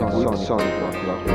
上上上，上上。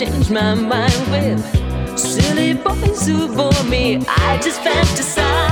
change my mind with silly boys who bore me. I just fantasize.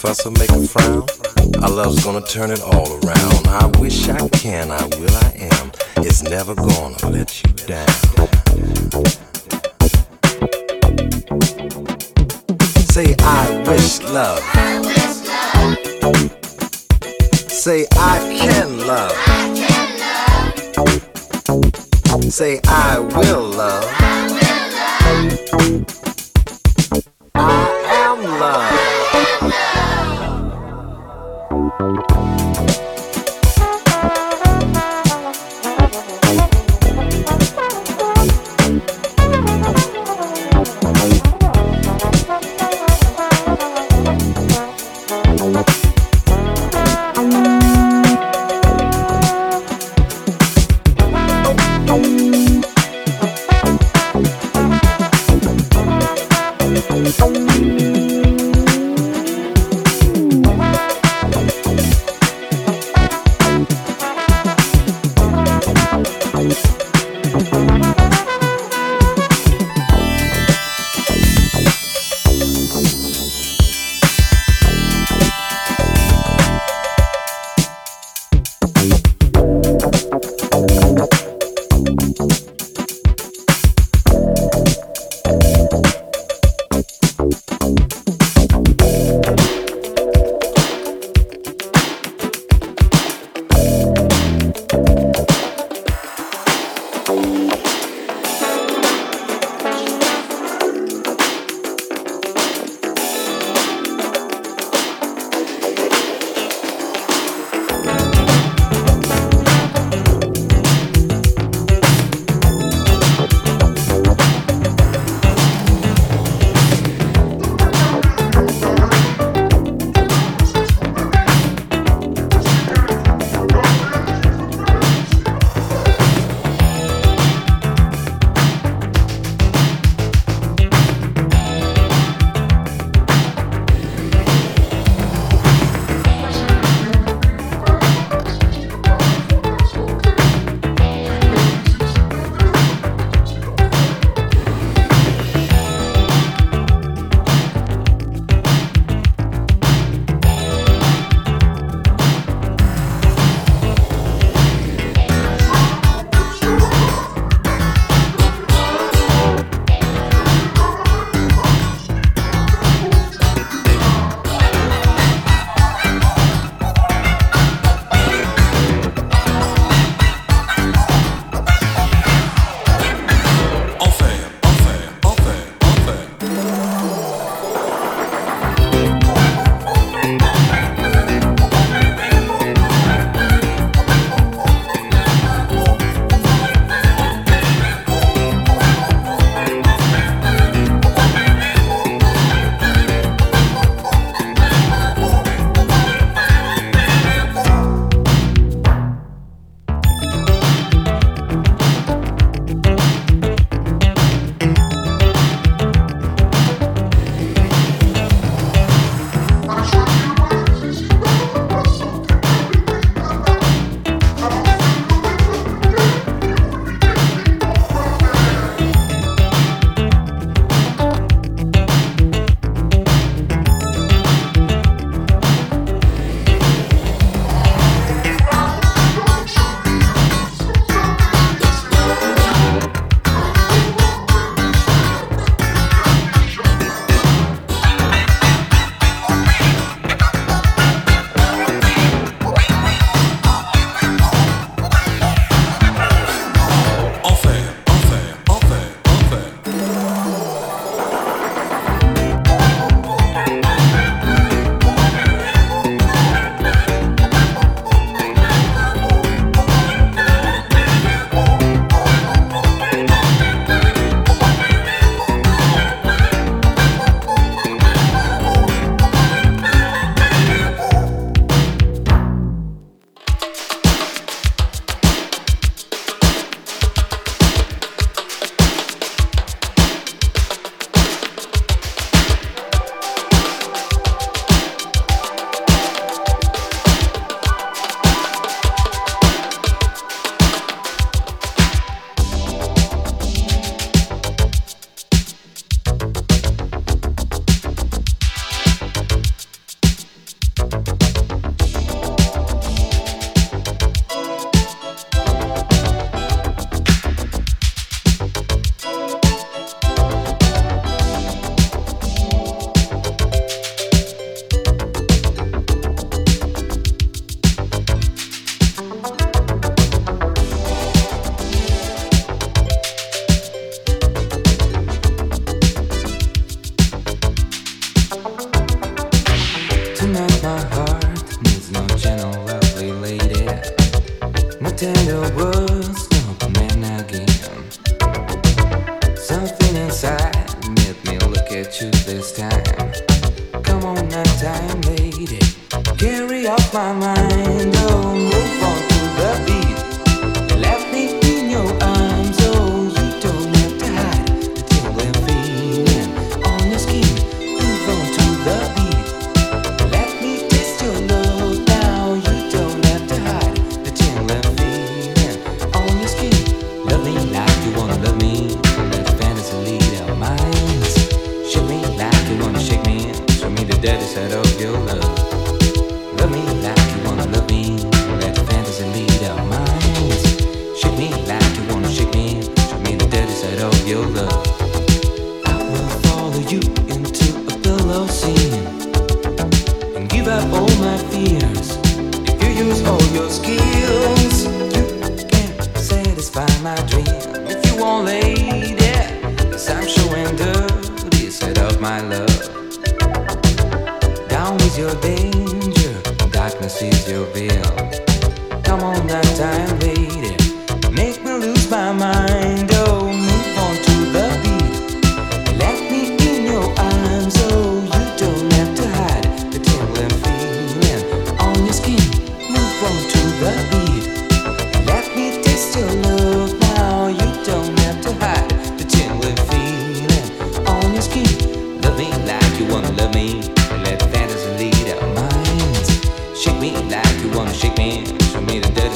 professor make a frown? Our love's gonna turn it all around. I wish I can, I will, I am. It's never gonna let you down. Say, I wish love. Say, I can love. I can love. Say, I will love. I will love.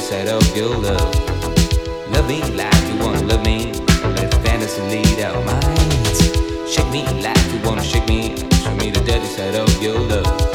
inside of your love. Love me like you wanna love me. Let fantasy lead our minds. Shake me like you wanna shake me. Show me the dirty side of your love.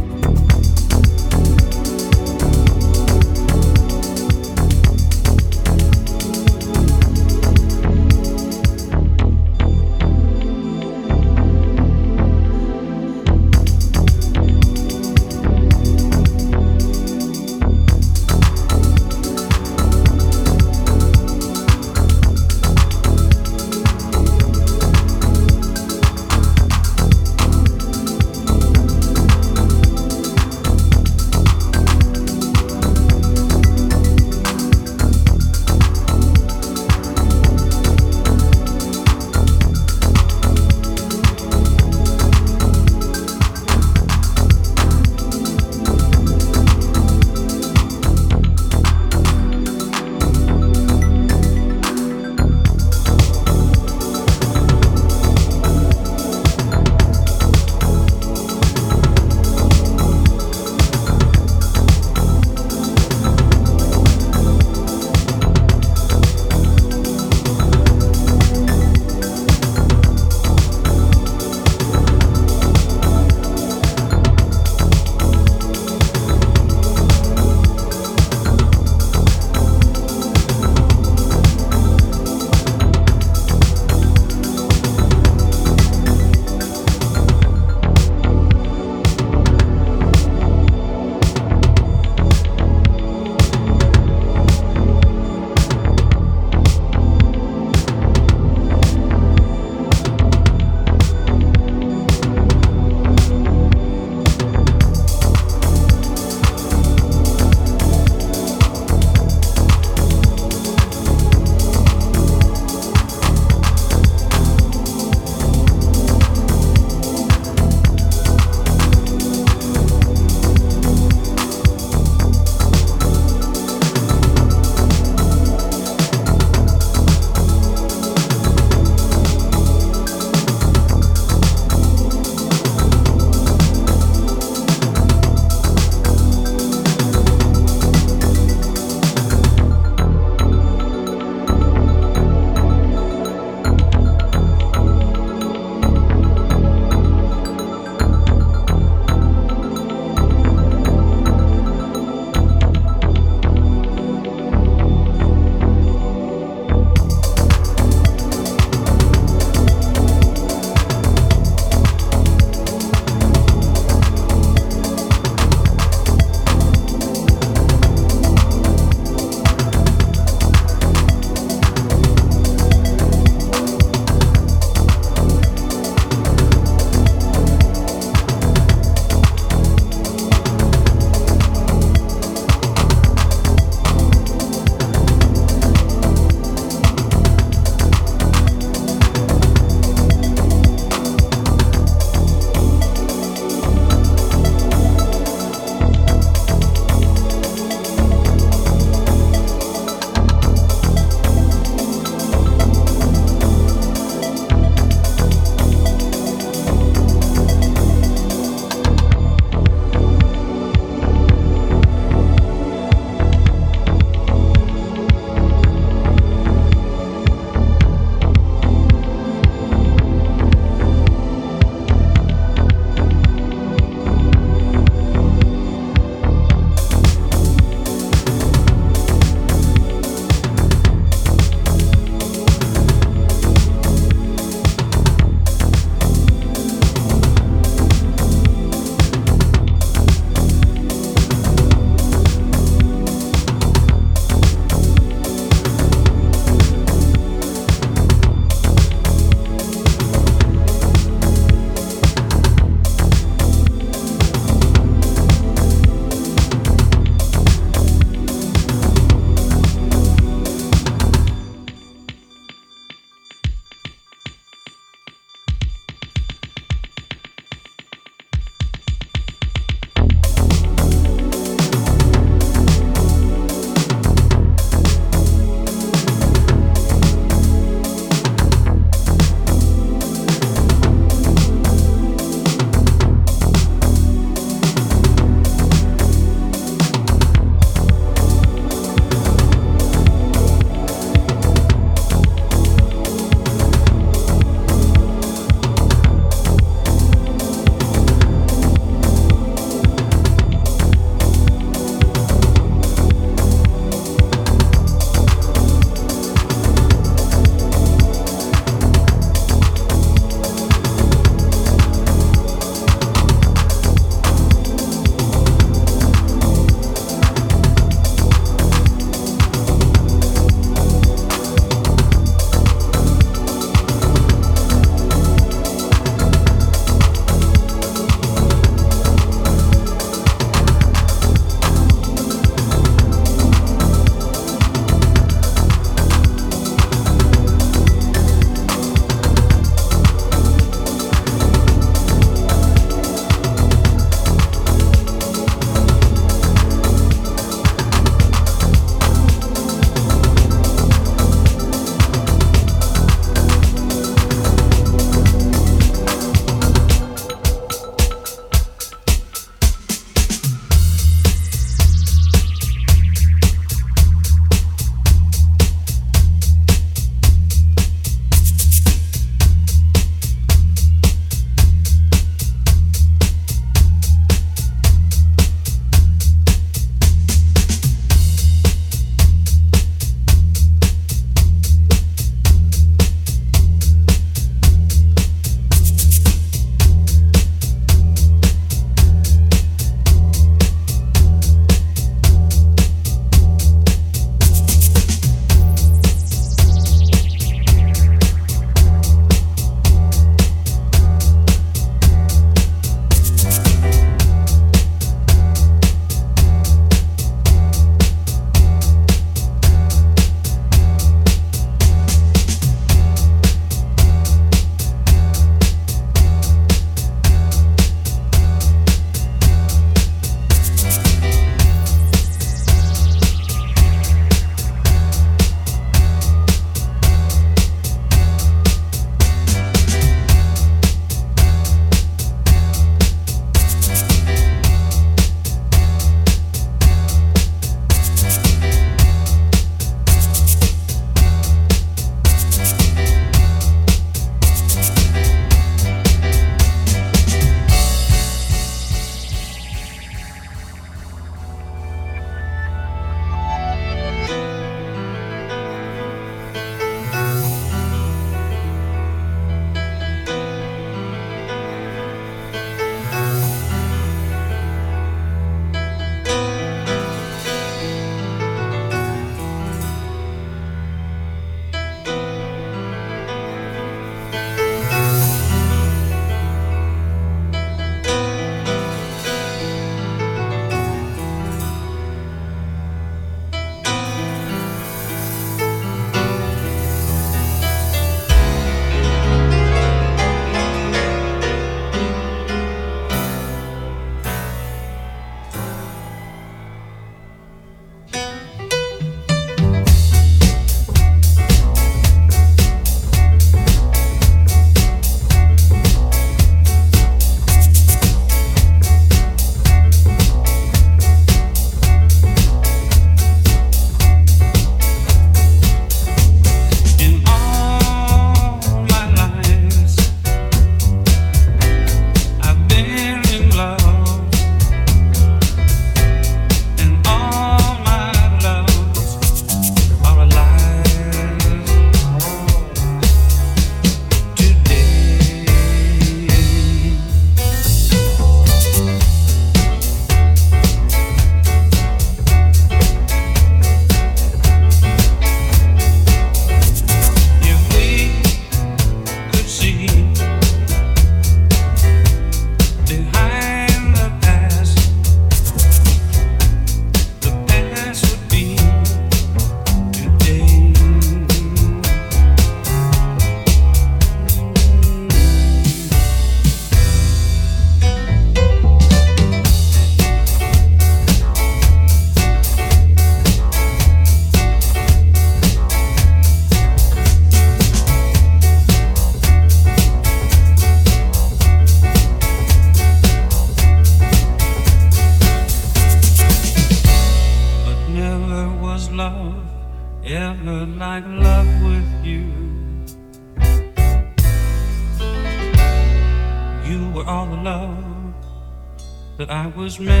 was meant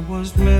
I was meant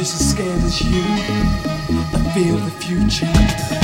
just as scared as you. I feel the future.